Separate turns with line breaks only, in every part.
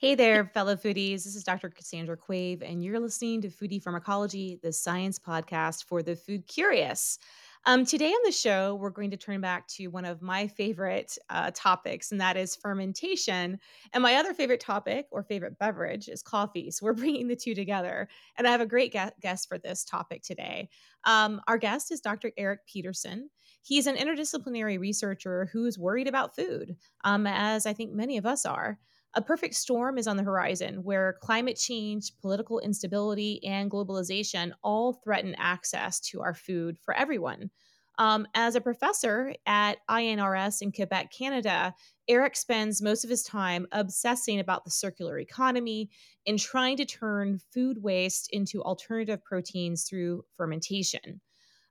Hey there, fellow foodies. This is Dr. Cassandra Quave, and you're listening to Foodie Pharmacology, the science podcast for the food curious. Um, today on the show, we're going to turn back to one of my favorite uh, topics, and that is fermentation. And my other favorite topic or favorite beverage is coffee. So we're bringing the two together. And I have a great guest for this topic today. Um, our guest is Dr. Eric Peterson. He's an interdisciplinary researcher who is worried about food, um, as I think many of us are. A perfect storm is on the horizon where climate change, political instability, and globalization all threaten access to our food for everyone. Um, as a professor at INRS in Quebec, Canada, Eric spends most of his time obsessing about the circular economy and trying to turn food waste into alternative proteins through fermentation.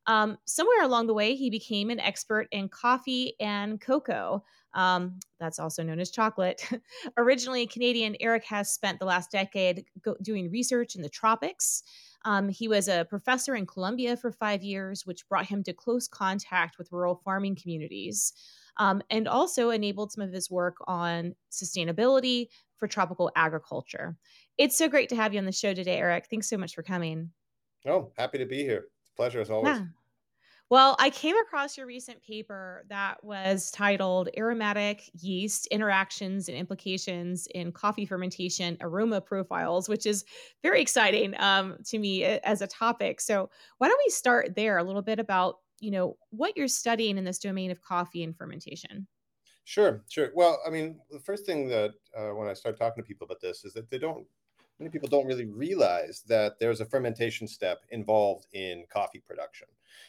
Um, somewhere along the way, he became an expert in coffee and cocoa. Um, that's also known as chocolate. Originally Canadian, Eric has spent the last decade go- doing research in the tropics. Um, he was a professor in Colombia for five years, which brought him to close contact with rural farming communities. Um, and also enabled some of his work on sustainability for tropical agriculture. It's so great to have you on the show today, Eric. Thanks so much for coming.
Oh, happy to be here. It's a pleasure as always.
Yeah. Well, I came across your recent paper that was titled Aromatic Yeast Interactions and Implications in Coffee Fermentation Aroma Profiles, which is very exciting um, to me as a topic. So, why don't we start there a little bit about you know what you're studying in this domain of coffee and fermentation?
Sure, sure. Well, I mean, the first thing that uh, when I start talking to people about this is that they don't many people don't really realize that there's a fermentation step involved in coffee production.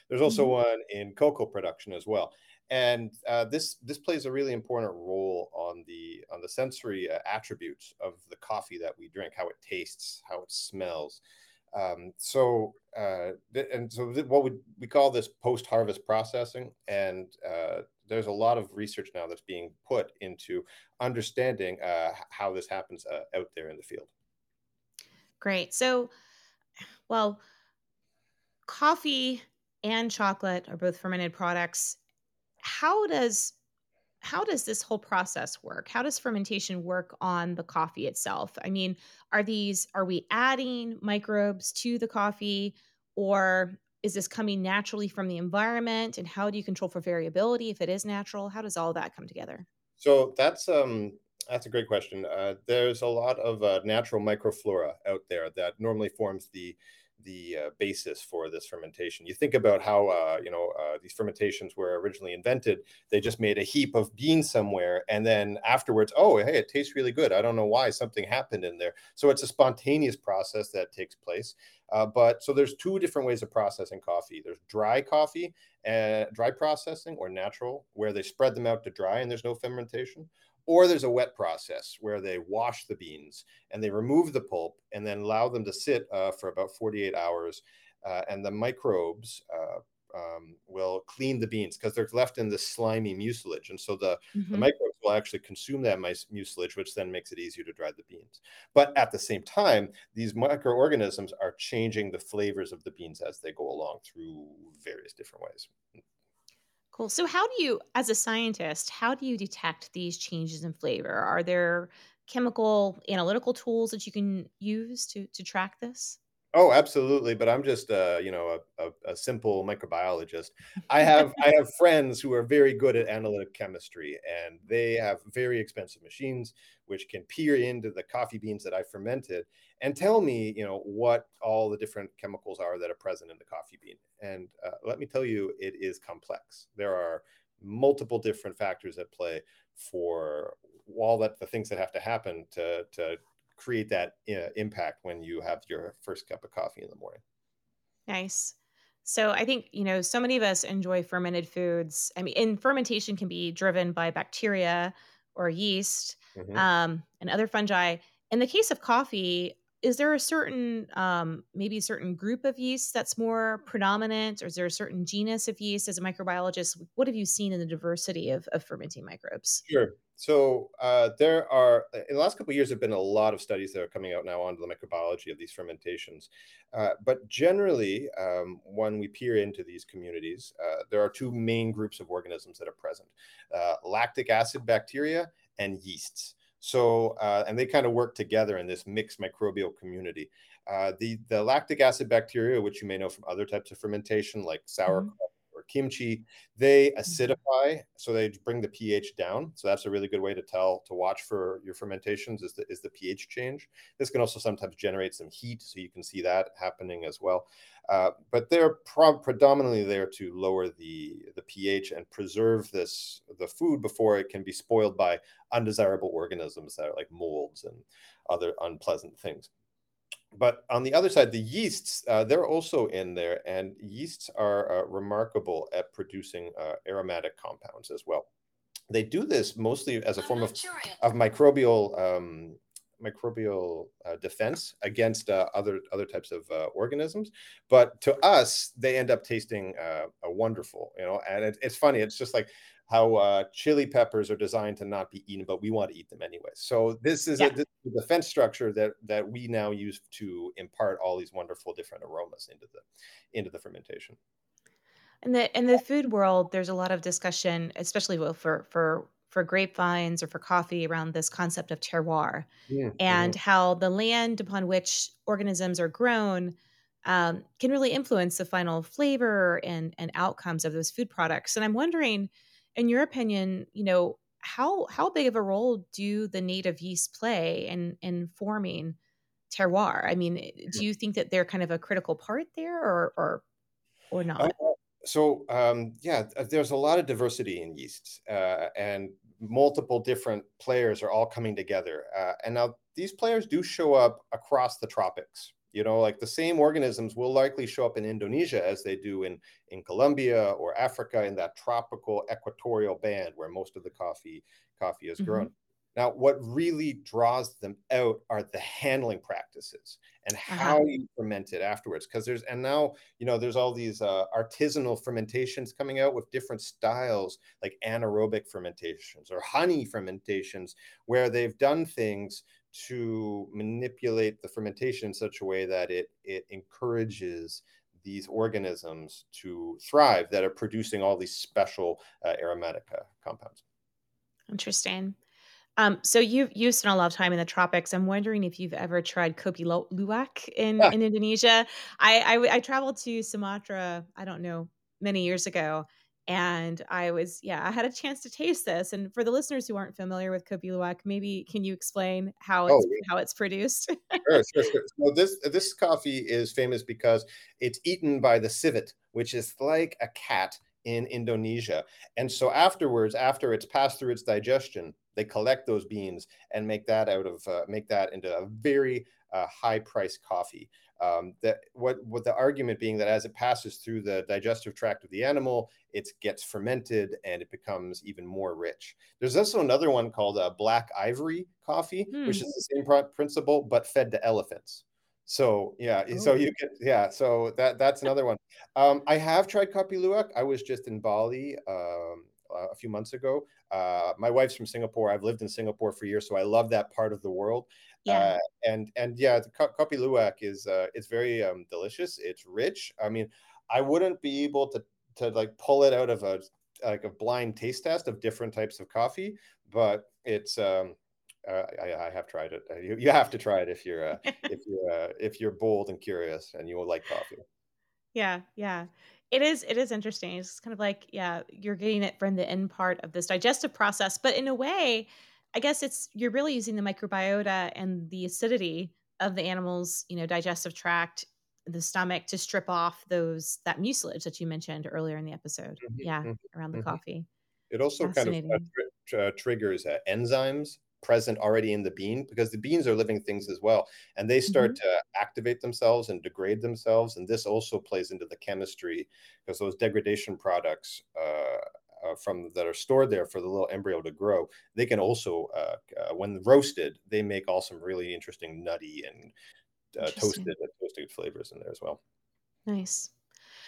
There's also mm-hmm. one in cocoa production as well, and uh, this this plays a really important role on the on the sensory uh, attributes of the coffee that we drink, how it tastes, how it smells. Um, so uh, th- and so th- what we we call this post harvest processing, and uh, there's a lot of research now that's being put into understanding uh, how this happens uh, out there in the field.
Great. So, well, coffee and chocolate are both fermented products. How does how does this whole process work? How does fermentation work on the coffee itself? I mean, are these are we adding microbes to the coffee or is this coming naturally from the environment and how do you control for variability if it is natural? How does all that come together?
So that's um that's a great question. Uh, there's a lot of uh, natural microflora out there that normally forms the the uh, basis for this fermentation. You think about how uh, you know uh, these fermentations were originally invented. They just made a heap of beans somewhere, and then afterwards, oh hey, it tastes really good. I don't know why something happened in there. So it's a spontaneous process that takes place. Uh, but so there's two different ways of processing coffee. There's dry coffee, and dry processing, or natural, where they spread them out to dry and there's no fermentation or there's a wet process where they wash the beans and they remove the pulp and then allow them to sit uh, for about 48 hours. Uh, and the microbes uh, um, will clean the beans because they're left in this slimy mucilage. And so the, mm-hmm. the, microbes will actually consume that mucilage, which then makes it easier to dry the beans. But at the same time, these microorganisms are changing the flavors of the beans as they go along through various different ways.
Cool. So, how do you, as a scientist, how do you detect these changes in flavor? Are there chemical analytical tools that you can use to to track this?
Oh, absolutely. But I'm just, uh, you know, a, a, a, simple microbiologist. I have I have friends who are very good at analytic chemistry, and they have very expensive machines which can peer into the coffee beans that I fermented and tell me, you know, what all the different chemicals are that are present in the coffee bean. And uh, let me tell you, it is complex. There are multiple different factors at play for all that the things that have to happen to to create that uh, impact when you have your first cup of coffee in the morning.
Nice. So I think, you know, so many of us enjoy fermented foods. I mean, and fermentation can be driven by bacteria or yeast mm-hmm. um, and other fungi. In the case of coffee, is there a certain um, maybe a certain group of yeast that's more predominant or is there a certain genus of yeast as a microbiologist? What have you seen in the diversity of, of fermenting microbes?
Sure. So uh, there are in the last couple of years there have been a lot of studies that are coming out now onto the microbiology of these fermentations. Uh, but generally um, when we peer into these communities uh, there are two main groups of organisms that are present uh, lactic acid bacteria and yeasts So, uh, and they kind of work together in this mixed microbial community. Uh, the the lactic acid bacteria, which you may know from other types of fermentation, like sauerkraut
Mhm.
or kimchi, they
Mhm.
acidify, so they bring the pH down. So that's a really good way to tell to watch for your fermentations is the is the pH change. This can also sometimes generate some heat, so you can see that happening as well. Uh, but they're pro- predominantly there to lower the the pH and preserve this the food before it can be spoiled by undesirable organisms that are like molds and other unpleasant things but on the other side, the yeasts, uh, they're also in there, and yeasts are uh, remarkable at producing uh, aromatic compounds as well. They do this mostly as a form of, of microbial um, microbial uh, defense against uh, other other types of uh, organisms. But to us, they end up tasting uh, wonderful, you know. And it, it's funny. It's just like how uh, chili peppers are designed to not be eaten, but we want to eat them anyway. So this is
Yeah.
a, this is a defense structure that that we now use to impart all these wonderful different aromas into the into the fermentation.
In the in the food world, there's a lot of discussion, especially for for for grapevines or for coffee around this concept of terroir and
Mm-hmm.
how the land upon which organisms are grown um, can really influence the final flavor and and outcomes of those food products. And I'm wondering, in your opinion, you know, how how big of a role do the native yeast play in in forming terroir? I mean, eh, do you think that they're kind of a critical part there, or or or
Uh,
not?
so um, yeah, there's a lot of diversity in yeasts, uh, and multiple different players are all coming together. Uh, and now these players do show up across the tropics. You know, like the same organisms will likely show up in Indonesia as they do in in Colombia or Africa in that tropical equatorial band where most of the coffee coffee is
hmm
grown. Now, what really draws them out are the handling practices and
Uh-huh.
how you ferment it afterwards. Because there's and now you know, there's all these uh, artisanal fermentations coming out with different styles, like anaerobic fermentations or honey fermentations, where they've done things to manipulate the fermentation in such a way that it it encourages these organisms to thrive that are producing all these special uh, aromatic uh, compounds.
Interesting. Um, so you've you spent a lot of time in the tropics. I'm wondering if you've ever tried kopi luwak in
Yeah.
in Indonesia. I I traveled to Sumatra. I don't know many years ago, and I was yeah I had a chance to taste this. And for the listeners who aren't familiar with kopi luwak, maybe can you explain how
Oh,
it's how it's produced?
Sure, sure, sure. So this this coffee is famous because it's eaten by the civet, which is like a cat in Indonesia. And so afterwards, after it's passed through its digestion, they collect those beans and make that out of uh, make that into a very uh, high priced coffee. Um, that what what the argument being that as it passes through the digestive tract of the animal, it gets fermented and it becomes even more rich. There's also another one called uh, black ivory coffee, which
Hmm.
is the same pro- principle but fed to elephants. So yeah, so
Oh,
you can yeah, so that that's another one. Um, I have tried Kopi Luwak. I was just in Bali um, a few months ago. Uh, my wife's from Singapore. I've lived in Singapore for years, so I love that part of the world.
Yeah.
Uh, and and yeah, the Ko- Kopi Luwak is uh, it's very um, delicious. It's rich. I mean, I wouldn't be able to to like pull it out of a like a blind taste test of different types of coffee, but it's um, uh, I, I have tried it. You, you have to try it if you're uh, if you're uh, if you're bold and curious and you will like coffee.
Yeah, yeah. It is it is interesting. It's kind of like, yeah, you're getting it from the end part of this digestive process, but in a way, I guess it's you're really using the microbiota and the acidity of the animal's, you know, digestive tract, the stomach to strip off those that mucilage that you mentioned earlier in the episode.
Mhm,
Yeah,
mhm,
around the
mhm.
coffee.
It also kind of uh, tr- tr- uh, triggers uh, enzymes present already in the bean because the beans are living things as well, and they start
Mhm.
to activate themselves and degrade themselves. And this also plays into the chemistry because those degradation products uh, uh, from that are stored there for the little embryo to grow, they can also, uh, uh, when roasted, they make all some really interesting nutty and uh, toasted toasted flavors in there as well.
Nice.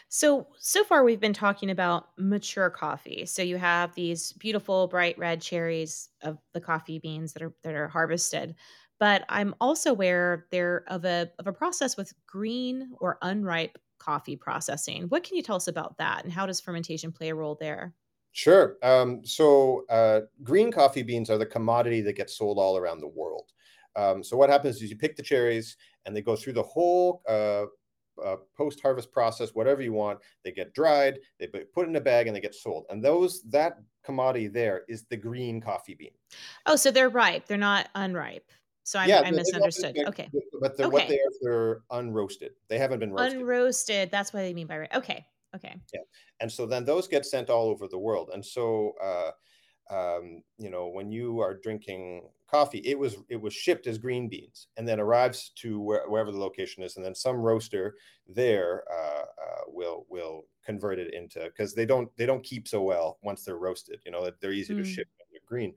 So, so far we've been talking about mature coffee. So you have these beautiful bright red cherries of the coffee beans that are that are harvested. But I'm also aware there of a of a process with green or unripe coffee processing. What can you tell us about that and how does fermentation play a role there?
Sure. Um, so uh, green coffee beans are the commodity that gets sold all around the world. Um, so what happens is you pick the cherries and they go through the whole uh, uh, post-harvest process, whatever you want. They get dried, they put in a bag, and they get sold. And those that commodity there is the green coffee bean.
Oh, so they're ripe. They're not unripe. So I, yeah, I misunderstood. okay.
But they're,
okay.
what they are, they're unroasted. They haven't been roasted.
Unroasted. That's what they mean by right. Okay. Okay.
Yeah. And so then those get sent all over the world. And so, uh, um, you know, when you are drinking coffee, it was it was shipped as green beans and then arrives to where, wherever the location is, and then some roaster there uh, uh, will will convert it into because they don't they don't keep so well once they're roasted. You know, they're easy mm. to ship when they're green.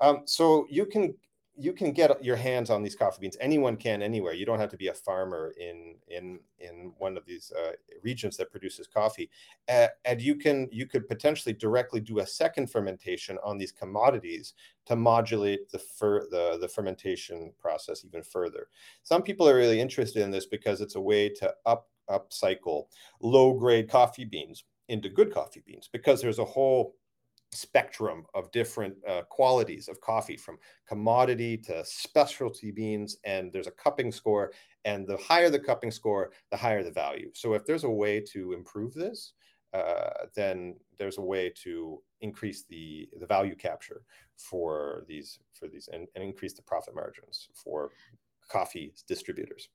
Um, so you can you can get your hands on these coffee beans. Anyone can anywhere. You don't have to be a farmer in in in one of these uh, regions that produces coffee, uh, and you can you could potentially directly do a second fermentation on these commodities to modulate the fer- the the fermentation process even further. Some people are really interested in this because it's a way to up upcycle low grade coffee beans into good coffee beans because there's a whole spectrum of different uh, qualities of coffee from commodity to specialty beans and there's a cupping score and the higher the cupping score the higher the value. So if there's a way to improve this uh, then there's a way to increase the the value capture for these for these and, and increase the profit margins for coffee distributors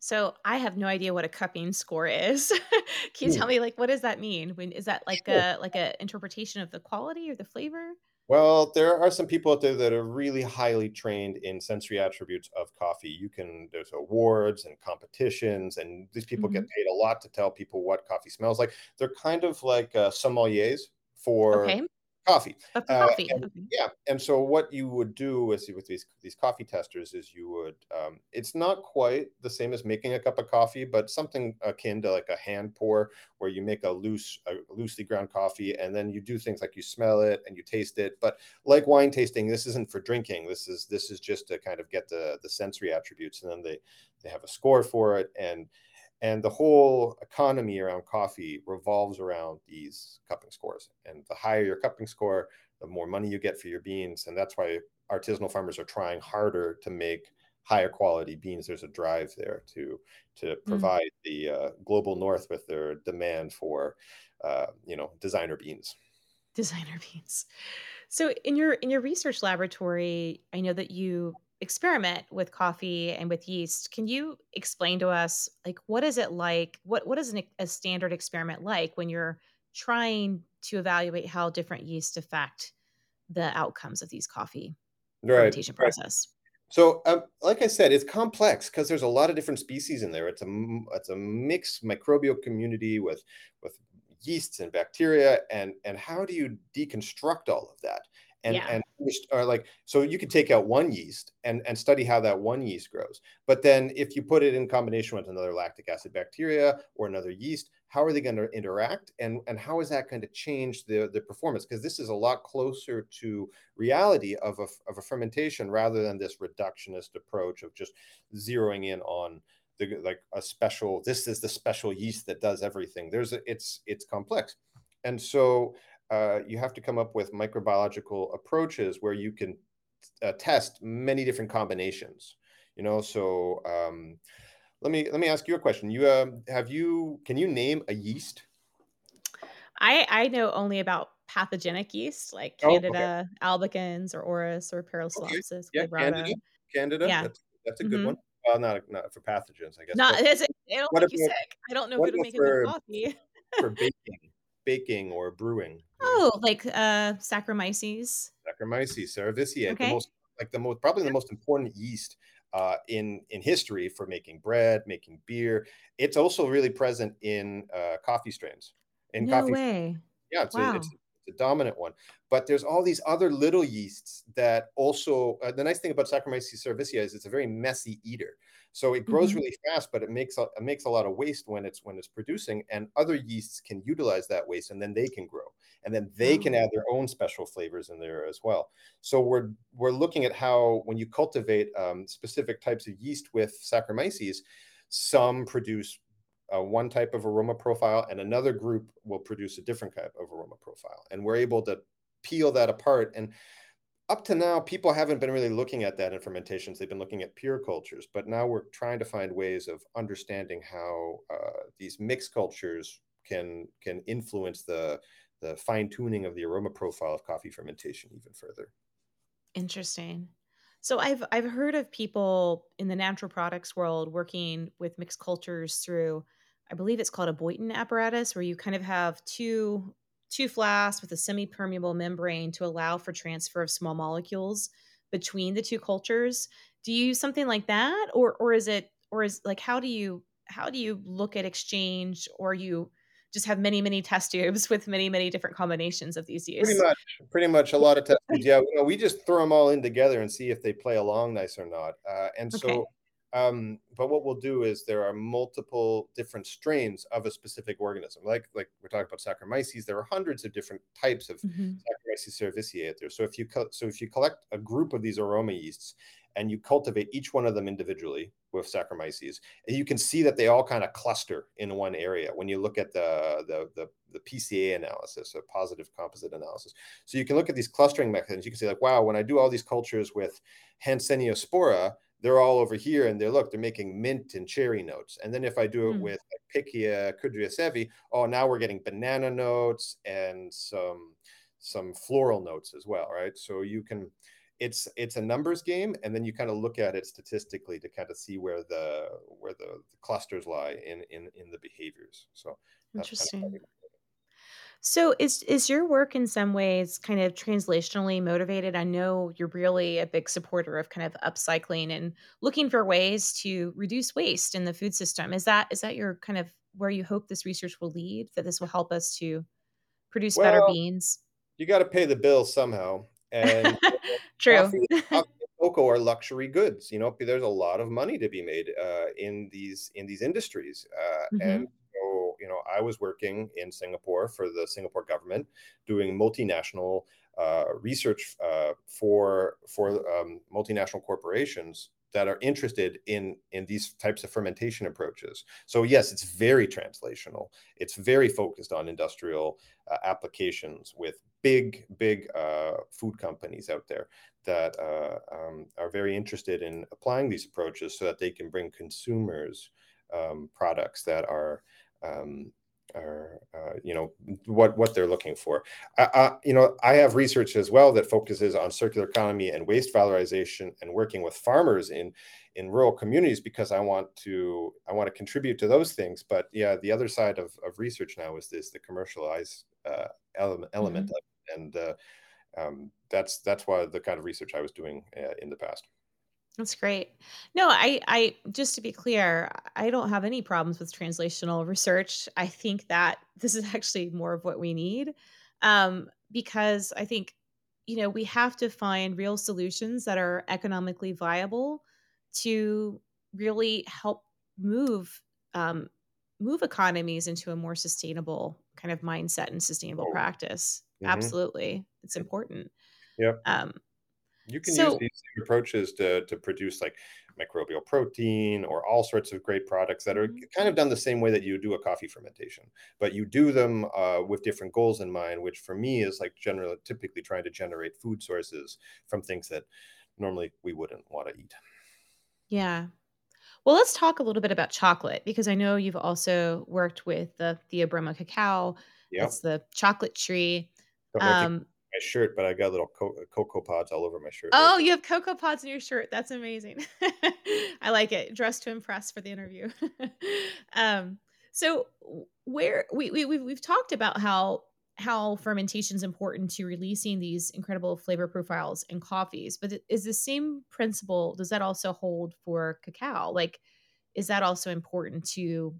so I have no idea what a cupping score is. Can you tell me like what does that mean? When is that like sure. a like a interpretation of the quality or the flavor?
Well, there are some people out there that are really highly trained in sensory attributes of coffee. You can there's awards and competitions, and these people mm-hmm. get paid a lot to tell people what coffee smells like. They're kind of like uh, sommeliers for okay coffee.
Uh, coffee.
And,
okay.
Yeah, and so what you would do with with these these coffee testers is you would um, it's not quite the same as making a cup of coffee, but something akin to like a hand pour, where you make a loose a loosely ground coffee, and then you do things like you smell it and you taste it. But like wine tasting, this isn't for drinking. This is this is just to kind of get the the sensory attributes, and then they they have a score for it and and the whole economy around coffee revolves around these cupping scores. And the higher your cupping score, the more money you get for your beans. And that's why artisanal farmers are trying harder to make higher quality beans. There's a drive there to to mm. provide mm. the uh, global north with their demand for uh, you know designer beans.
Designer beans. So in your in your research laboratory, I know that you experiment with coffee and with yeast can you explain to us like what is it like what what is an, a standard experiment like when you're trying to evaluate how different yeast affect the outcomes of these coffee right, fermentation right. process?
So um, like i said it's complex because there's a lot of different species in there. It's a it's a mixed microbial community with with yeasts and bacteria and and how do you deconstruct all of that and yeah. and or like so you could take out one yeast and and study how that one yeast grows. But then if you put it in combination with another lactic acid bacteria or another yeast how are they going to interact? And and how is that going to change the the performance? Because this is a lot closer to reality of a, of a fermentation rather than this reductionist approach of just zeroing in on the like a special this is the special yeast that does everything. There's a, it's it's complex. And so uh, you have to come up with microbiological approaches where you can uh, test many different combinations. You know, so um, let me let me ask you a question. You uh, have you can you name a yeast?
I I know only about pathogenic yeast like Candida oh, okay. albicans or auris or parapsilosis. Okay.
Yeah, Candida. Candida. Yeah, that's, that's a good mm-hmm. one. Well, not not for pathogens, I guess.
Not, it's, it don't make you sick. I don't know if it'll make for, coffee.
for baking, baking or brewing.
Oh, like uh Saccharomyces.
Saccharomyces cerevisiae, okay. the most like the most probably the most important yeast uh, in in history for making bread, making beer. It's also really present in uh, coffee strains.
In no coffee, way.
Yeah, it's, wow. a, it's, a dominant one. But there's all these other little yeasts that also. Uh, the nice thing about Saccharomyces cerevisiae is it's a very messy eater. So it grows mm-hmm. really fast, but it makes a, it makes a lot of waste when it's when it's producing, and other yeasts can utilize that waste, and then they can grow, and then they can oh. add their own special flavors in there as well. So we're we're looking at how when you cultivate um, specific types of yeast with Saccharomyces, some produce uh, one type of aroma profile and another group will produce a different type of aroma profile and we're able to peel that apart and up to now people haven't been really looking at that in fermentations they've been looking at pure cultures but now we're trying to find ways of understanding how uh, these mixed cultures can can influence the the fine tuning of the aroma profile of coffee fermentation even further.
Interesting. So I've I've heard of people in the natural products world working with mixed cultures through I believe it's called a Boyden apparatus where you kind of have two two flasks with a semi-permeable membrane to allow for transfer of small molecules between the two cultures. Do you use something like that or or is it or is like how do you how do you look at exchange or you just have many many test tubes with many many different combinations of these
use pretty much pretty much a lot of test tubes yeah you know, we just throw them all in together and see if they play along nice or not uh, and okay. so um, but what we'll do is there are multiple different strains of a specific organism like like we're talking about saccharomyces there are hundreds of different types of mm-hmm. saccharomyces cerevisiae out there so if you co- so if you collect a group of these aroma yeasts and you cultivate each one of them individually with Saccharomyces, and you can see that they all kind of cluster in one area when you look at the, the, the, the PCA analysis, a positive composite analysis. So you can look at these clustering mechanisms. You can say like, wow, when I do all these cultures with Hanseniospora, they're all over here and they're look, they're making mint and cherry notes. And then if I do it mm. with like, Pichia kudriavzevii, oh, now we're getting banana notes and some some floral notes as well, right? So you can it's it's a numbers game and then you kind of look at it statistically to kind of see where the where the, the clusters lie in in in the behaviors so
interesting kind of so is is your work in some ways kind of translationally motivated i know you're really a big supporter of kind of upcycling and looking for ways to reduce waste in the food system is that is that your kind of where you hope this research will lead that this will help us to produce well, better beans
you got to pay the bills somehow and
True.
Coffee, coffee cocoa are luxury goods. You know, there's a lot of money to be made uh, in these in these industries, uh, mm-hmm. and you know, I was working in Singapore for the Singapore government, doing multinational uh, research uh, for for um, multinational corporations that are interested in in these types of fermentation approaches. So yes, it's very translational. It's very focused on industrial uh, applications with big big uh, food companies out there that uh, um, are very interested in applying these approaches so that they can bring consumers um, products that are um, or uh, you know what what they're looking for. I, you know, I have research as well that focuses on circular economy and waste valorization and working with farmers in in rural communities because I want to I want to contribute to those things. But yeah, the other side of, of research now is this the commercialized uh, element element mm-hmm. of it. and uh, um, that's that's why the kind of research I was doing uh, in the past.
That's great. No, I, I just to be clear, I don't have any problems with translational research. I think that this is actually more of what we need, um, because I think, you know, we have to find real solutions that are economically viable to really help move um, move economies into a more sustainable kind of mindset and sustainable practice. Mm-hmm. Absolutely, it's important.
Yep. Um, you can so, use these approaches to, to produce like microbial protein or all sorts of great products that are mm-hmm. kind of done the same way that you do a coffee fermentation, but you do them uh, with different goals in mind, which for me is like generally typically trying to generate food sources from things that normally we wouldn't want to eat.
Yeah. Well, let's talk a little bit about chocolate because I know you've also worked with the Theobroma cacao. Yeah. It's the chocolate tree.
Um, my shirt, but I got little co- cocoa pods all over my shirt.
Oh, right you have cocoa pods in your shirt. That's amazing. I like it. Dressed to impress for the interview. um, so where we, we we've, we've talked about how how fermentation is important to releasing these incredible flavor profiles in coffees, but is the same principle? Does that also hold for cacao? Like, is that also important to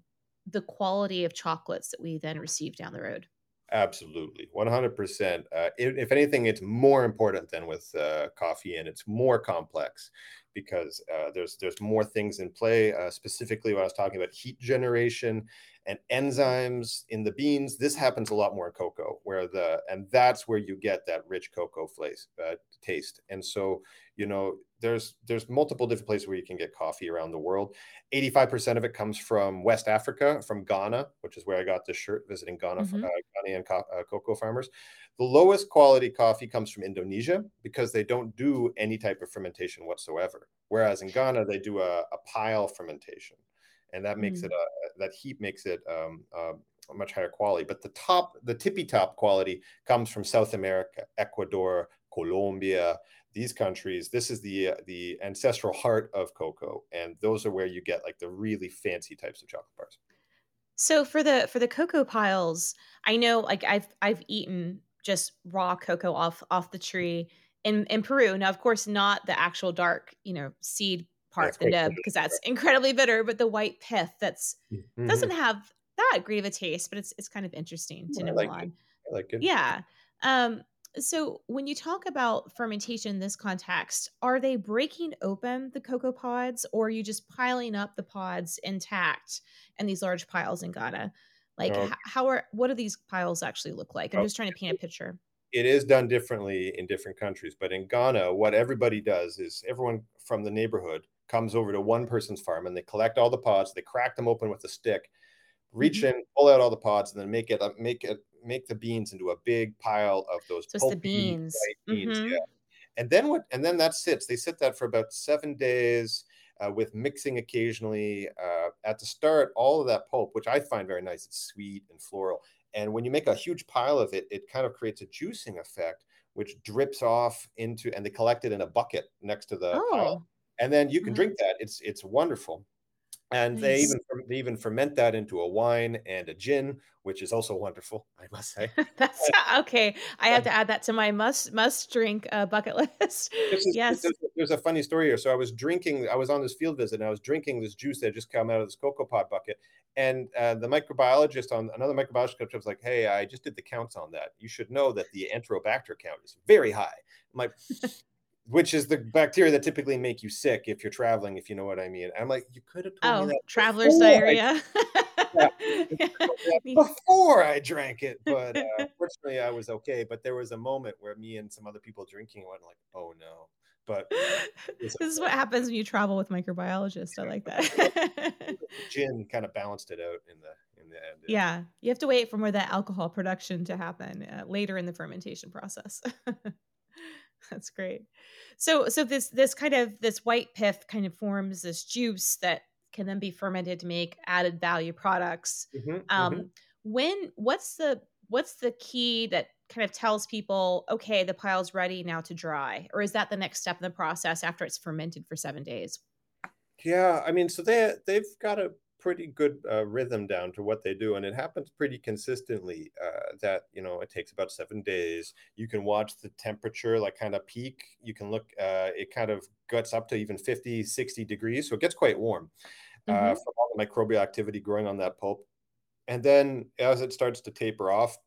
the quality of chocolates that we then receive down the road?
Absolutely, 100%. Uh, if, if, anything, it's more important than with uh, coffee, and it's more complex because uh, there's there's more things in play. Uh, specifically, when I was talking about heat generation and enzymes in the beans. This happens a lot more in cocoa, where the and that's where you get that rich cocoa flavor uh, taste. And so, you know, there's there's multiple different places where you can get coffee around the world. 85% of it comes from West Africa, from Ghana, which is where I got this shirt visiting Ghana, mm-hmm. uh, Ghanaian co- uh, cocoa farmers. The lowest quality coffee comes from Indonesia because they don't do any type of fermentation whatsoever. Whereas in Ghana, they do a, a pile fermentation and that makes mm. it uh, that heat makes it um, uh, much higher quality. But the top, the tippy top quality comes from South America, Ecuador, Colombia, these countries. This is the uh, the ancestral heart of cocoa, and those are where you get like the really fancy types of chocolate bars.
So for the for the cocoa piles, I know like I've I've eaten just raw cocoa off off the tree in in Peru. Now, of course, not the actual dark, you know, seed part, that's the nib, because that's incredibly bitter. But the white pith that's mm-hmm. doesn't have that great of a taste, but it's it's kind of interesting to know like on.
I like it.
Yeah. Um, so when you talk about fermentation in this context, are they breaking open the cocoa pods or are you just piling up the pods intact in these large piles in Ghana? Like no. how are what do these piles actually look like? I'm just trying to paint a picture.
It is done differently in different countries, but in Ghana, what everybody does is everyone from the neighborhood comes over to one person's farm and they collect all the pods, they crack them open with a stick, reach mm-hmm. in, pull out all the pods, and then make it make it make the beans into a big pile of those.
Just the beans.
beans mm-hmm. Yeah. And then what? And then that sits. They sit that for about seven days. Uh, with mixing occasionally. Uh, at the start, all of that pulp, which I find very nice, it's sweet and floral. And when you make a huge pile of it, it kind of creates a juicing effect, which drips off into, and they collect it in a bucket next to the oh. pile and then you can mm-hmm. drink that. It's it's wonderful. And nice. they even they even ferment that into a wine and a gin, which is also wonderful, I must say.
That's okay. I have to add that to my must must drink uh, bucket list. Is, yes.
There's, there's, a funny story here. So I was drinking. I was on this field visit, and I was drinking this juice that just come out of this cocoa pod bucket. And uh, the microbiologist on another microbiologist was like, "Hey, I just did the counts on that. You should know that the Enterobacter count is very high." I'm like, which is the bacteria that typically make you sick if you're traveling, if you know what I mean. I'm like, you could have told oh, me that.
traveler's diarrhea.
I, before I drank it, but uh, fortunately I was okay. But there was a moment where me and some other people drinking went like, oh no. But
this is what happens when you travel with microbiologists. I like that.
Gin kind of balanced it out in the in the end.
Yeah, you have to wait for more that alcohol production to happen uh, later in the fermentation process. That's great. So so this this kind of this white pith kind of forms this juice that can then be fermented to make added value products. Mm-hmm, um, mm-hmm. When what's the what's the key that kind of tells people okay the pile's ready now to dry or is that the next step in the process after it's fermented for seven days
yeah i mean so they they've got a pretty good uh, rhythm down to what they do and it happens pretty consistently uh, that you know it takes about seven days. You can watch the temperature like kind of peak. You can look uh, it kind of gets up to even 50 60 degrees so it gets quite warm uh, mm-hmm. from all the microbial activity growing on that pulp. And then as it starts to taper off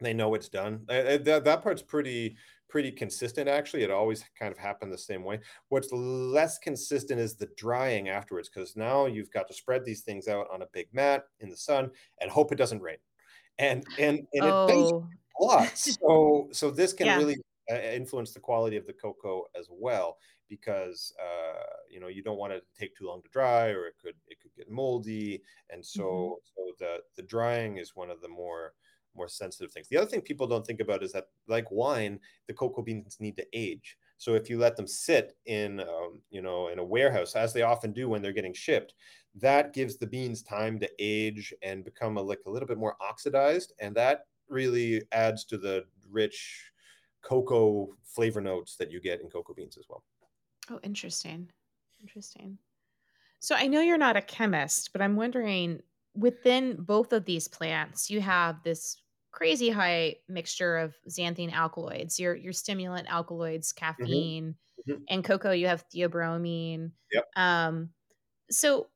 they know it's done. That, that part's pretty pretty consistent actually it always kind of happened the same way what's less consistent is the drying afterwards because now you've got to spread these things out on a big mat in the sun and hope it doesn't rain and and, and oh. it lot so so this can yeah. really uh, influence the quality of the cocoa as well because uh, you know you don't want it to take too long to dry or it could it could get moldy and so mm-hmm. so the the drying is one of the more more sensitive things. The other thing people don't think about is that, like wine, the cocoa beans need to age. So if you let them sit in, um, you know, in a warehouse, as they often do when they're getting shipped, that gives the beans time to age and become a, like a little bit more oxidized, and that really adds to the rich cocoa flavor notes that you get in cocoa beans as well.
Oh, interesting. Interesting. So I know you're not a chemist, but I'm wondering within both of these plants, you have this crazy high mixture of xanthine alkaloids, your your stimulant alkaloids, mm-hmm. caffeine, mm-hmm. and cocoa. You have theobromine.
Yep.
Um, so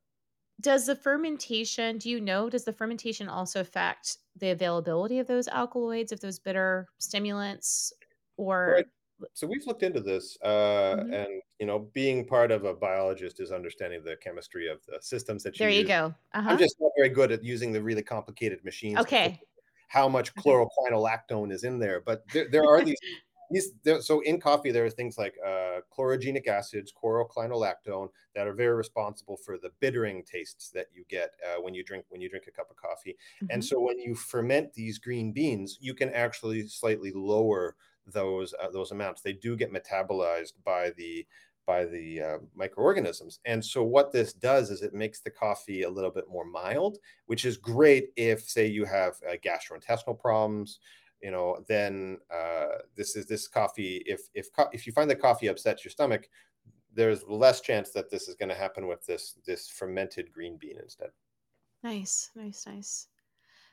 does the fermentation? Do you know? Does the fermentation also affect the availability of those alkaloids, of those bitter stimulants, or?
so we've looked into this, uh,
Mhm.
and you know, being part of a biologist is understanding the chemistry of the systems that you
There you
use.
go.
I'm
Uh-huh.
just not very good at using the really complicated machines
Okay.
How much chloroquinolactone is in there, but there, there are these these there, so in coffee there are things like uh, chlorogenic acids, chloroclinolactone that are very responsible for the bittering tastes that you get uh, when you drink when you drink a cup of coffee. And
Mhm.
so when you ferment these green beans, you can actually slightly lower those uh, those amounts. They do get metabolized by the by the uh, microorganisms. And so what this does is it makes the coffee a little bit more mild, which is great if say you have uh, gastrointestinal problems. You know, then uh, this is this coffee. If if co- if you find that coffee upsets your stomach, there's less chance that this is going to happen with this this fermented green bean instead.
Nice, nice, nice.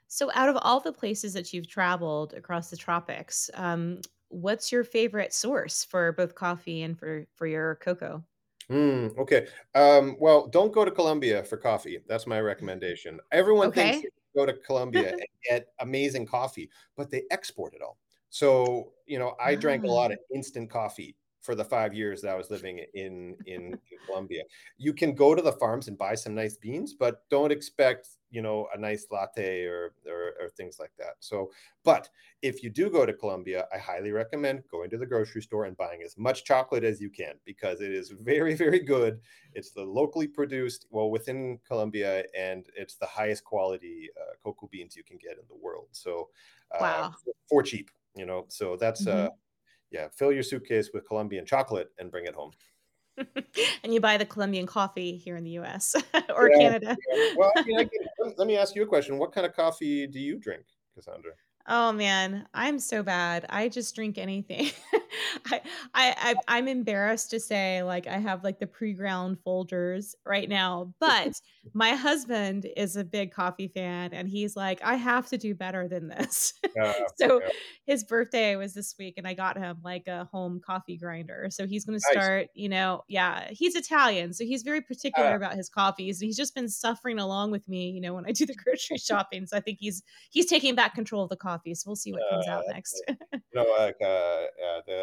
So, out of all the places that you've traveled across the tropics, um, what's your favorite source for both coffee and for for your cocoa?
Mm, okay. Um, well, don't go to Colombia for coffee. That's my recommendation. Everyone thinks
Okay.
you go to Colombia and get amazing coffee, but they export it all. So, you know, I drank a lot
Ah,
of instant coffee for the five years that I was living in in, in Colombia. You can go to the farms and buy some nice beans, but don't expect, you know, a nice latte or or, or things like that. So, but if you do go to Colombia, I highly recommend going to the grocery store and buying as much chocolate as you can because it is very, very good. It's the locally produced, well, within Colombia, and it's the highest quality uh, cocoa beans you can get in the world. So, uh,
wow.
for cheap, you know. So that's uh,
hmm
yeah, fill your suitcase with Colombian chocolate and bring it home.
and you buy the Colombian coffee here in the US or
Yeah,
Canada.
yeah. Well, I mean, I can, let let me ask you a question. What kind of coffee do you drink, Cassandra?
Oh man, I'm so bad. I just drink anything. I, I I I'm embarrassed to say like I have like the pre-ground folders right now, but my husband is a big coffee fan and he's like I have to do better than this.
Uh,
so
yeah,
his birthday was this week and I got him like a home coffee grinder. So he's going to
nice.
start, you know, yeah, he's Italian, so he's very particular
Ah,
about his coffees. And He's just been suffering along with me, you know, when I do the grocery shopping. So I think he's he's taking back control of the coffee. So we'll see what comes out
uh,
next.
you know, like uh,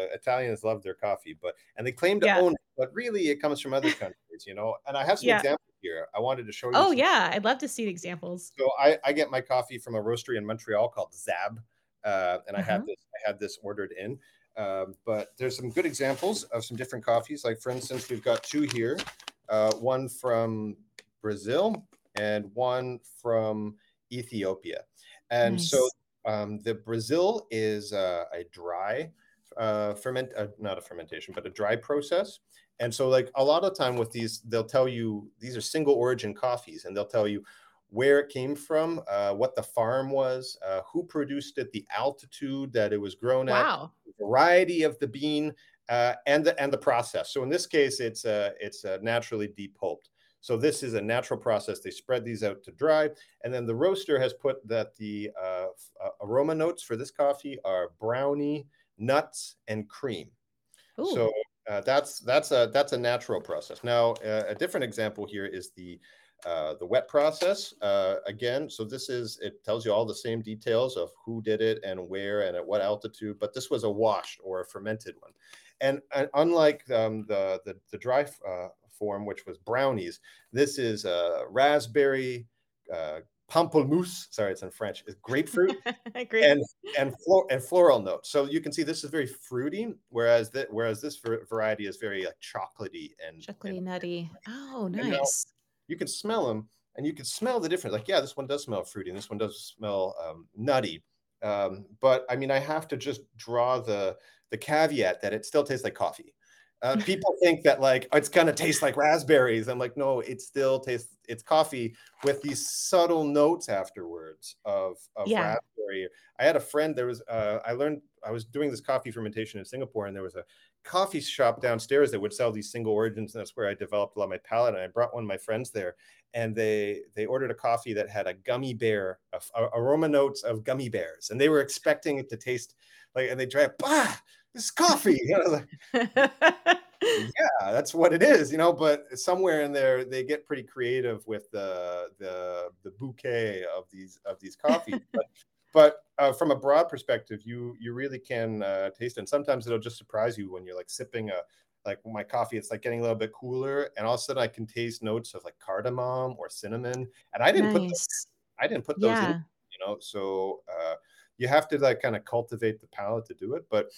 uh, Italians love their coffee, but and they claim to
yeah.
own it, but really it comes from other countries, you know. And I have some
Yeah.
examples here. I wanted to show you
Oh
some.
yeah. I'd love to see examples.
So I, I get my coffee from a roastery in Montreal called Zab, uh, and I had
Uh-huh.
this I had this ordered in. Um, but there's some good examples of some different coffees. Like for instance, we've got two here, uh, one from Brazil and one from Ethiopia. And so um, the Brazil is uh, a dry uh, ferment, uh, not a fermentation, but a dry process. And so, like a lot of time with these, they'll tell you these are single origin coffees, and they'll tell you where it came from, uh, what the farm was, uh, who produced it, the altitude that it was grown at,
Wow.
the variety of the bean, uh, and the and the process. So in this case, it's uh, it's uh, naturally depulped. So this is a natural process. They spread these out to dry, and then the roaster has put that the uh, uh, aroma notes for this coffee are brownie, nuts, and cream.
Ooh.
So uh, that's that's a that's a natural process. Now uh, a different example here is the uh, the wet process. Uh, again, so this is it tells you all the same details of who did it and where and at what altitude. But this was a washed or a fermented one, and, and unlike um, the, the the dry uh, form, which was brownies, this is uh, raspberry. Pamplemousse, sorry, it's in French, is grapefruit and and flor- and floral notes. So you can see this is very fruity, whereas that whereas this var- variety is very like chocolatey and and
Chocolatey nutty. Oh,
and now
nice.
you can smell them and you can smell the difference. Like yeah, this one does smell fruity, and this one does smell um, nutty. Um, but I mean, I have to just draw the the caveat that it still tastes like coffee. Uh, people think that like it's gonna taste like raspberries. I'm like, no, it still tastes it's coffee with these subtle notes afterwards of of
Yeah.
raspberry. I had a friend. There was uh, I learned I was doing this coffee fermentation in Singapore, and there was a coffee shop downstairs that would sell these single origins, and that's where I developed a lot of my palate. And I brought one of my friends there, and they they ordered a coffee that had a gummy bear a, a- aroma notes of gummy bears, and they were expecting it to taste like, and they drank, bah, this is coffee. You know, like, yeah, that's what it is, you know. But somewhere in there, they get pretty creative with the the the bouquet of these of these coffees. But but uh, from a broad perspective, you you really can uh, taste it. And sometimes it'll just surprise you when you're like sipping a like my coffee. It's like getting a little bit cooler, and all of a sudden I can taste notes of like cardamom or cinnamon. And I didn't put those, I didn't put those in, you know. So uh, you have to like kind of cultivate the palate to do it. But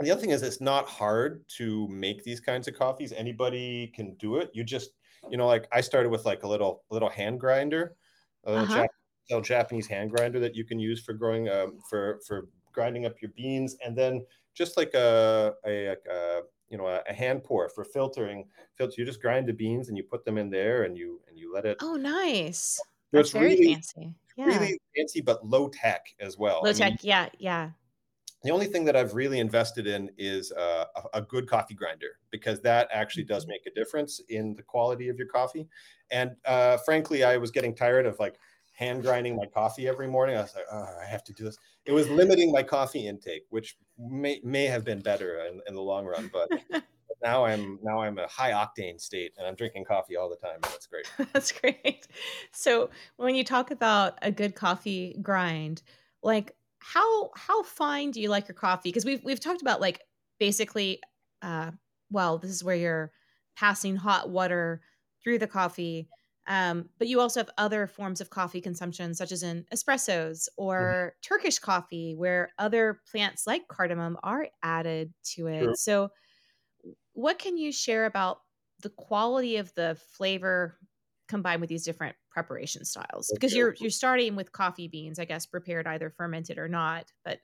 the other thing is, it's not hard to make these kinds of coffees. Anybody can do it. You just, you know, like I started with like a little little hand grinder, a little,
Uh-huh.
Jap- little Japanese hand grinder that you can use for growing um, for for grinding up your beans, and then just like a a, a you know a, a hand pour for filtering. Filter. You just grind the beans and you put them in there, and you and you let it.
Oh, nice. That's
it's
very
really
fancy. Yeah.
really fancy, but low tech as well.
Low
I mean,
tech. Yeah. Yeah.
The only thing that I've really invested in is uh, a, a good coffee grinder because that actually does
Mhm.
make a difference in the quality of your coffee. And uh, frankly, I was getting tired of like hand grinding my coffee every morning. I was like, oh, I have to do this. It was limiting my coffee intake, which may may have been better in, in the long run. But now I'm now I'm a high octane state, and I'm drinking coffee all the time, and that's great.
That's great. So when you talk about a good coffee grind, like how how fine do you like your coffee? Because we've we've talked about like basically, uh, well, this is where you're passing hot water through the coffee. Um, but you also have other forms of coffee consumption, such as in espressos
Mhm.
or Turkish coffee, where other plants like cardamom are added to it. So what can you share about the quality of the flavor combined with these different preparation styles? Because
Okay.
you're you're starting with coffee beans, I guess, prepared either fermented or not, but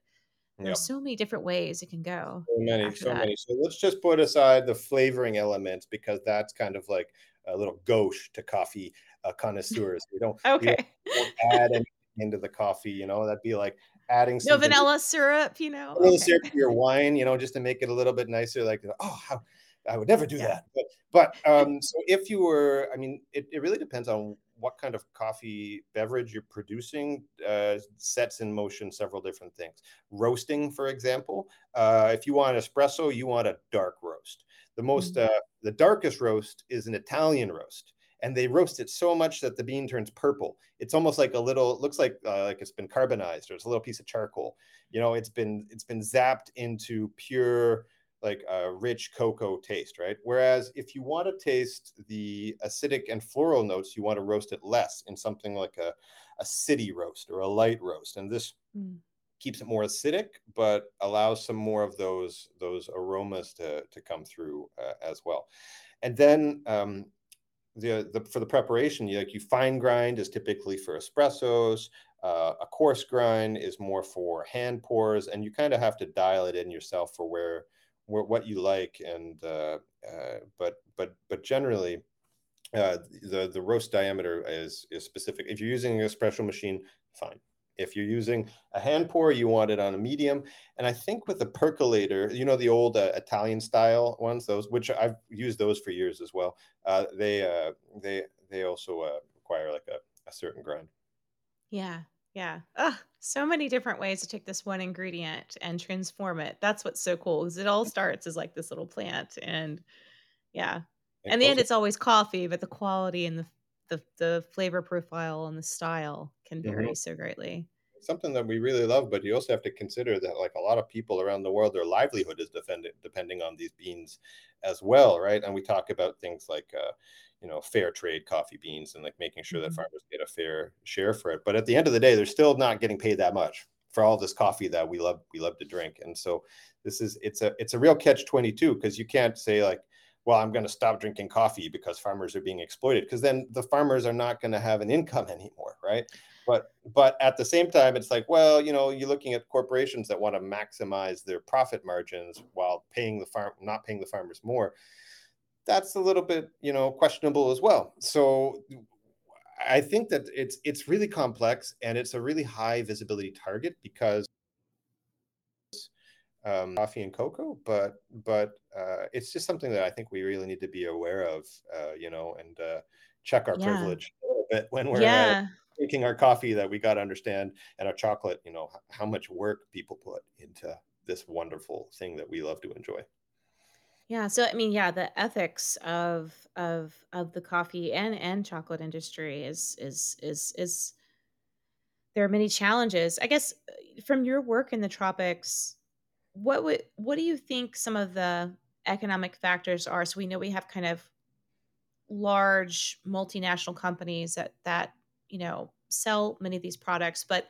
there's so many different ways it can go
So many, so
that.
many. So let's just put aside the flavoring elements because that's kind of like a little gauche to coffee uh, connoisseurs. We don't, we don't,
Okay.
don't add anything into the coffee. You know, that'd be like adding
No
some vanilla,
vanilla syrup, you know?
vanilla
Okay.
syrup to your wine. You know, just to make it a little bit nicer. Like, oh, how I would never do
Yeah.
that. But, but um, so if you were, I mean, it, it really depends on what kind of coffee beverage you're producing. Uh, sets in motion several different things. Roasting, for example, uh, if you want an espresso, you want a dark roast. The most,
Mm.
uh, the darkest roast is an Italian roast, and they roast it so much that the bean turns purple. It's almost like a little, it looks like uh, like it's been carbonized, or it's a little piece of charcoal. You know, it's been it's been zapped into pure like a rich cocoa taste, right? Whereas if you want to taste the acidic and floral notes, you want to roast it less in something like a, a city roast or a light roast. And this
Mm.
keeps it more acidic, but allows some more of those those aromas to to come through uh, as well. And then um, the the for the preparation, you, like you fine grind is typically for espressos. Uh, a coarse grind is more for hand pours, and you kind of have to dial it in yourself for where where what you like. And uh, uh, but but but generally, uh, the the roast diameter is is specific. If you're using an espresso machine, fine. If you're using a hand pour, you want it on a medium. And I think with a percolator, you know the old uh, Italian style ones, those which I've used those for years as well. Uh, they uh, they they also require like a, a certain grind.
Yeah. Yeah. Ugh, so many different ways to take this one ingredient and transform it. That's what's so cool because it all starts as like this little plant. And yeah. In the end, it's always coffee, but the quality and the the, the flavor profile and the style can
Mhm.
vary so greatly.
something that we really love, but you also have to consider that like a lot of people around the world, their livelihood is defended depending on these beans as well, right? And we talk about things like uh, you know, fair trade coffee beans and like making sure that
Mhm.
farmers get a fair share for it. But at the end of the day, they're still not getting paid that much for all this coffee that we love we love to drink. And so this is it's a it's a real catch 22 because you can't say like well, I'm going to stop drinking coffee because farmers are being exploited because then the farmers are not going to have an income anymore, right? But but at the same time, it's like, well, you know, you're looking at corporations that want to maximize their profit margins while paying the farm, not paying the farmers more. That's a little bit, you know, questionable as well. So I think that it's it's really complex and it's a really high visibility target because um, coffee and cocoa, but but uh, it's just something that I think we really need to be aware of, uh, you know, and uh, check our
Yeah.
privilege a little bit when we're uh,
Yeah.
drinking our coffee. That we got to understand, and our chocolate, you know, how much work people put into this wonderful thing that we love to enjoy.
Yeah. So I mean, yeah, the ethics of of of the coffee and and chocolate industry is is is is there are many challenges. I guess uh, from your work in the tropics, what would what do you think some of the economic factors are? So we know we have kind of large multinational companies that that you know sell many of these products, but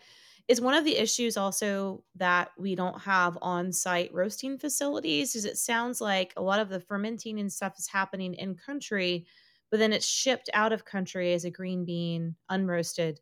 is one of the issues also that we don't have on-site roasting facilities? Is it sounds like a lot of the fermenting and stuff is happening in country, but then it's shipped out of country as a green bean, unroasted,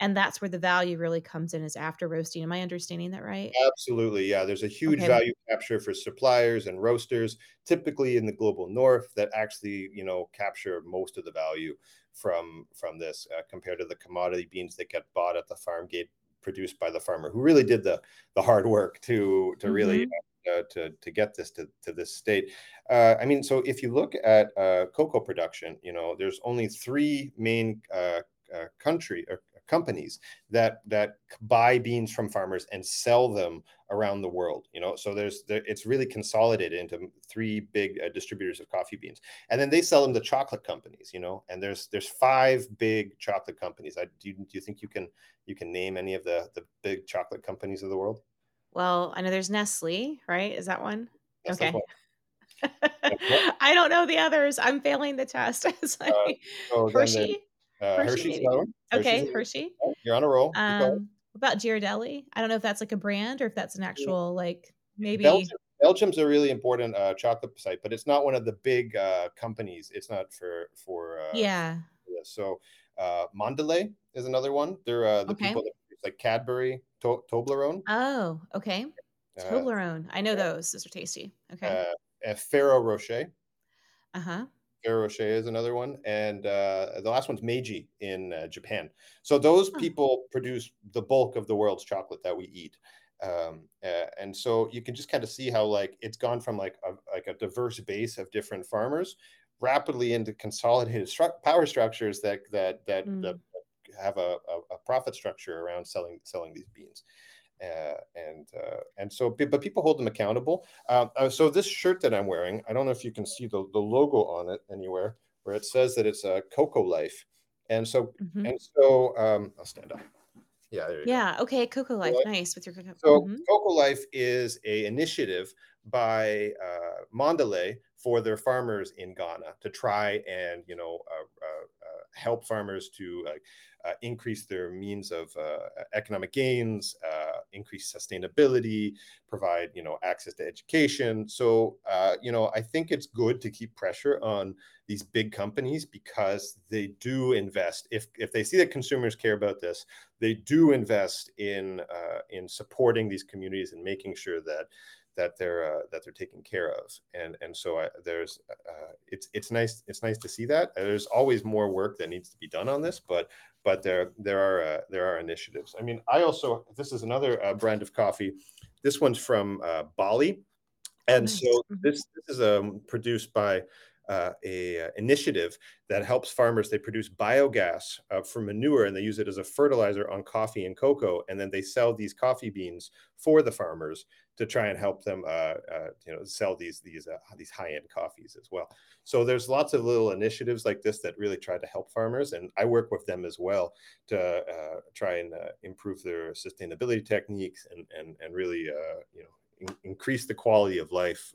and that's where the value really comes in is after roasting. Am I understanding that right?
Absolutely, yeah. There's a huge
Okay.
value capture for suppliers and roasters, typically in the global north, that actually, you know, capture most of the value from from this uh, compared to the commodity beans that get bought at the farm gate produced by the farmer who really did the the hard work to to really
Mhm.
uh, to to get this to, to this state. Uh, I mean, so if you look at uh, cocoa production, you know, there's only three main uh, uh, country or companies that that buy beans from farmers and sell them around the world you know so there's there, it's really consolidated into three big uh, distributors of coffee beans and then they sell them to chocolate companies you know and there's there's five big chocolate companies I, do, you, do you think you can you can name any of the the big chocolate companies of the world
Well, I know there's Nestle, right? Is that one?
that's
Okay.
one that's one
I don't know the others. I'm failing the test. It's
uh, so
Hershey?
uh,
Hershey,
hershey's
maybe?
hershey's
Okay, Hershey.
you're on a roll
Um, about Ghirardelli? I don't know if that's like a brand or if that's an actual, like, maybe
Belgium Belgium's a really important uh, chocolate site, but it's not one of the big uh, companies. It's not for for uh,
Yeah.
So uh, Mondelez is another one. They're uh, the
Okay.
people that like Cadbury, to- Toblerone,
Oh, okay.
uh,
Toblerone. I know those. Those are tasty. Okay.
uh, uh, Ferrero Rocher.
Uh-huh.
Ferrero Rocher is another one, and uh, the last one's Meiji in uh, Japan. So those
Huh.
people produce the bulk of the world's chocolate that we eat, um, uh, and so you can just kind of see how like it's gone from like a, like a diverse base of different farmers rapidly into consolidated stru- power structures that that that, that
Mm.
have a, a, a profit structure around selling selling these beans. Uh, and uh, and so, but people hold them accountable. Uh, uh, so this shirt that I'm wearing, I don't know if you can see the, the logo on it anywhere, where it says that it's a Cocoa Life, and so
Mhm.
and so um, I'll stand up. Yeah, you go.
Yeah, okay, Cocoa Life. Nice with your cocoa.
so
Mhm.
Cocoa Life is a initiative by uh, Mondelez for their farmers in Ghana to try and you know uh, uh, uh, help farmers to increase their means of uh, economic gains, uh, increase sustainability, provide you know access to education. So uh, you know I think it's good to keep pressure on these big companies because they do invest. If if they see that consumers care about this, they do invest in uh, in supporting these communities and making sure that that they're uh, that they're taken care of. And and so I, there's uh, it's it's nice it's nice to see that. There's always more work that needs to be done on this but but there there are uh, there are initiatives. I mean i also this is another uh, brand of coffee. This one's from uh, bali.
Oh,
and
nice.
so
Mhm.
this this is um, produced by uh, a uh, initiative that helps farmers. They produce biogas uh, for manure and they use it as a fertilizer on coffee and cocoa, and then they sell these coffee beans for the farmers to try and help them, uh, uh, you know, sell these these these high end coffees as well. So there's lots of little initiatives like this that really try to help farmers, and I work with them as well to try and improve their sustainability techniques and and and really, you know, in- increase the quality of life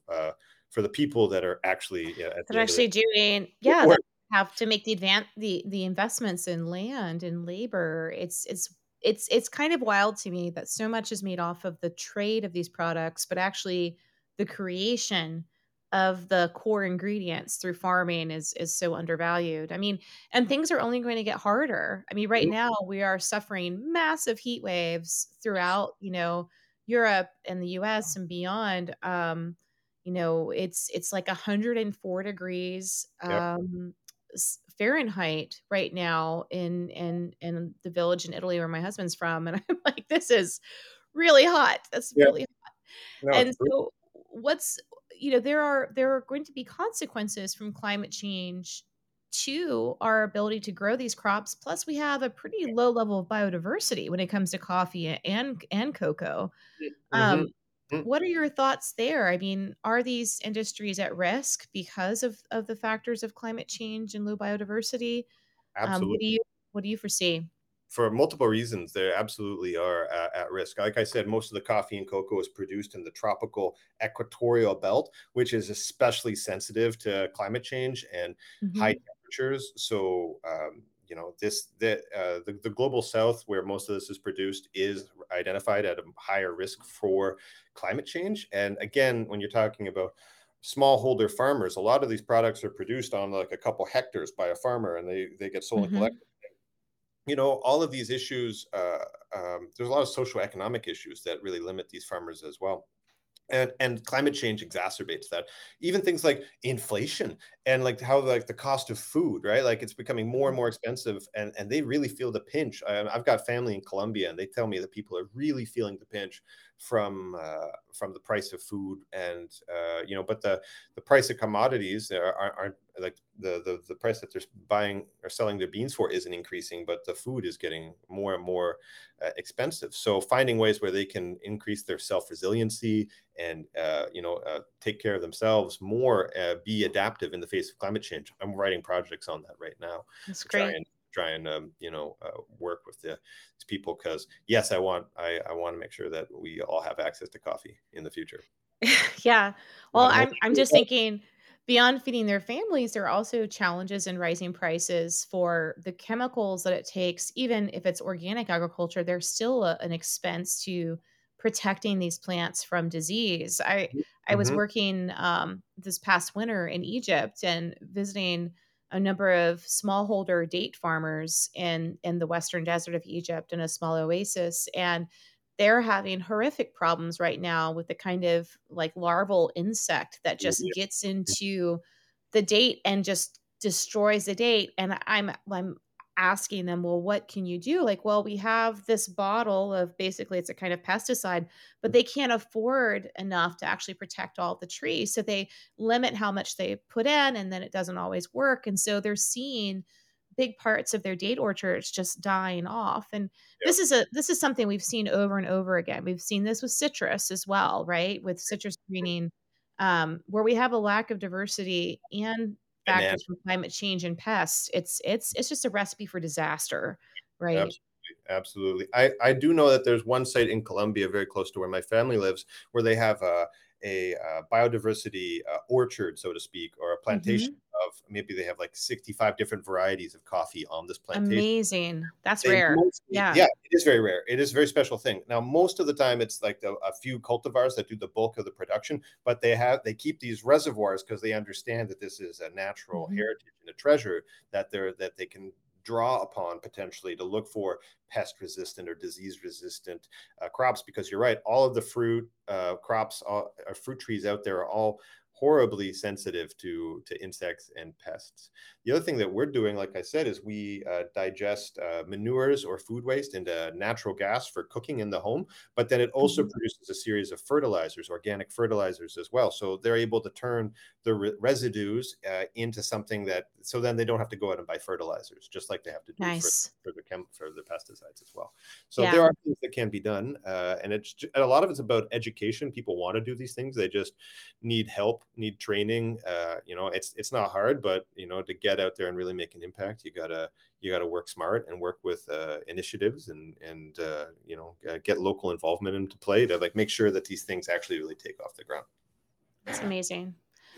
for the people that are actually at the
They're
end the
actually doing yeah, that have to make the advance the the investments in land and labor. It's it's it's it's kind of wild to me that so much is made off of the trade of these products, but actually the creation of the core ingredients through farming is is so undervalued. I mean, and things are only going to get harder. I mean, right now we are suffering massive heat waves throughout, you know, Europe and the US and beyond. Um, you know, it's it's like 104 degrees um s- Fahrenheit right now in in in the village in Italy where my husband's from and I'm like this is really hot. That's
Yeah.
really
No,
and so what's you know there are there are going to be consequences from climate change to our ability to grow these crops plus we have a pretty low level of biodiversity when it comes to coffee and and cocoa
Mhm.
um, what are your thoughts there? I mean, are these industries at risk because of of the factors of climate change and low biodiversity? Um, what
absolutely.
do you what do you foresee?
for multiple reasons, they absolutely are at, at, risk. Like I said, most of the coffee and cocoa is produced in the tropical equatorial belt, which is especially sensitive to climate change and mm-hmm. high temperatures. So, um, you know, this the, uh, the the global south, where most of this is produced, is identified at a higher risk for climate change. And again, when you're talking about smallholder farmers, a lot of these products are produced on like a couple hectares by a farmer, and they they get sold mm-hmm. and collected you know, all of these issues, uh, um, there's a lot of social economic issues that really limit these farmers as well. And, and climate change exacerbates that. Even things like inflation and like how like the cost of food right? Like it's becoming more and mm-hmm. more expensive and and they really feel the pinch. I, i've got family in colombia and they tell me that people are really feeling the pinch from uh, from the price of food and uh, you know but the the price of commodities are, aren't like the, the the price that they're buying or selling their beans for isn't increasing but the food is getting more and more uh, expensive. So finding ways where they can increase their self resiliency and uh, you know uh, take care of themselves more uh, be adaptive in the face of climate change. I'm writing projects on that right now
that's great
try and um, you know uh, work with the people because yes i want i i want to make sure that we all have access to coffee in the future
yeah well i'm i'm just thinking beyond feeding their families there are also challenges in rising prices for the chemicals that it takes even if it's organic agriculture there's still a, an expense to protecting these plants from disease i mm-hmm. i was mm-hmm. working um, this past winter in egypt and visiting a number of smallholder date farmers in in the western desert of Egypt in a small oasis and they're having horrific problems right now with the kind of like larval insect that just gets into the date and just destroys the date and I'm I'm asking them, well, what can you do? Like, well, we have this bottle of basically it's a kind of pesticide, but they can't afford enough to actually protect all the trees. So they limit how much they put in, and then it doesn't always work. And so they're seeing big parts of their date orchards just dying off and this is a this is something we've seen over and over again we've seen this with citrus as well right with citrus greening um, where we have a lack of diversity and factors from climate change and pests it's it's it's just a recipe for disaster right
absolutely, absolutely. i i do know that there's one site in colombia very close to where my family lives where they have a a uh, biodiversity uh, orchard, so to speak, or a plantation mm-hmm. Of maybe they have like 65 different varieties of coffee on this plantation.
Amazing. That's they rare.
Mostly, yeah. Yeah, it is very rare. It is a very special thing. Now, most of the time it's like the, a few cultivars that do the bulk of the production, but they have they keep these reservoirs because they understand that this is a natural mm-hmm. heritage and a treasure that they're that they can draw upon potentially to look for pest resistant or disease resistant uh, crops because you're right all of the fruit uh, crops all, uh, fruit trees out there are all horribly sensitive to to insects and pests. The other thing that we're doing, like I said, is we uh, digest uh, manures or food waste into natural gas for cooking in the home, but then it also mm-hmm. produces a series of fertilizers, organic fertilizers as well. So they're able to turn the re- residues uh, into something that, so then they don't have to go out and buy fertilizers, just like they have to do nice. for, for, the chem- for the pesticides as well. So yeah. there are things that can be done, uh, and it's and a lot of it's about education. People want to do these things; they just need help need training. Uh, you know, it's it's not hard, but you know, to get out there and really make an impact, you gotta you gotta work smart and work with uh, initiatives and and uh, you know uh, get local involvement into play to like make sure that these things actually really take off the ground.
That's amazing.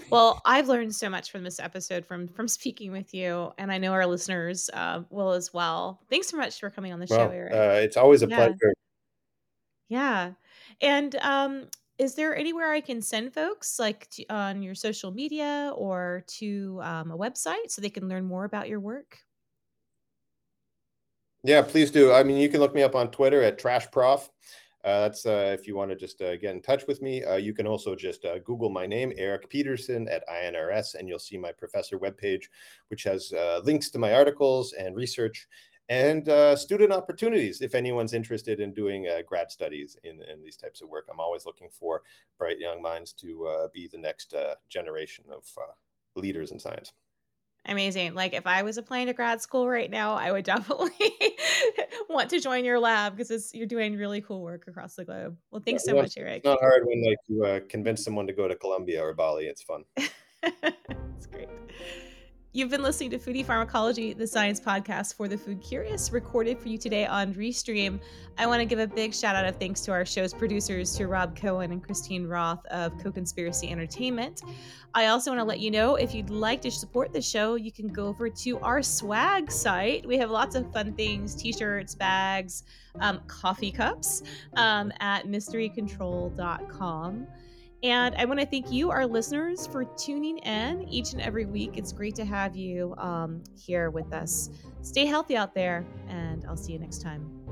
Well, I've learned so much from this episode from from speaking with you, and I know our listeners uh, will as well. Thanks so much for coming on the well, show, Eric.
Uh, it's always a yeah. pleasure.
Yeah, and um, is there anywhere I can send folks, like to, on your social media or to um, a website, so they can learn more about your work?
Yeah, please do. I mean, you can look me up on Twitter at Trash Prof. Uh, that's uh, if you want to just uh, get in touch with me. Uh, you can also just uh, Google my name, Eric Peterson at INRS, and you'll see my professor webpage, which has uh, links to my articles and research and uh, student opportunities if anyone's interested in doing uh, grad studies in, in these types of work. I'm always looking for bright young minds to uh, be the next uh, generation of uh, leaders in science.
Amazing. Like if I was applying to grad school right now, I would definitely want to join your lab because you're doing really cool work across the globe. Well, thanks so much, Eric.
It's not hard when like you uh, convince someone to go to Colombia or Bali. It's fun.
it's great. You've been listening to Foodie Pharmacology, the science podcast for the food curious, recorded for you today on Restream. I want to give a big shout out of thanks to our show's producers, to Rob Cohen and Christine Roth of Co-Conspiracy Entertainment. I also want to let you know if you'd like to support the show, you can go over to our swag site. We have lots of fun things: t-shirts, bags, um, coffee cups um, at mysterycontrol.com. And I want to thank you, our listeners, for tuning in each and every week. It's great to have you um, here with us. Stay healthy out there, and I'll see you next time.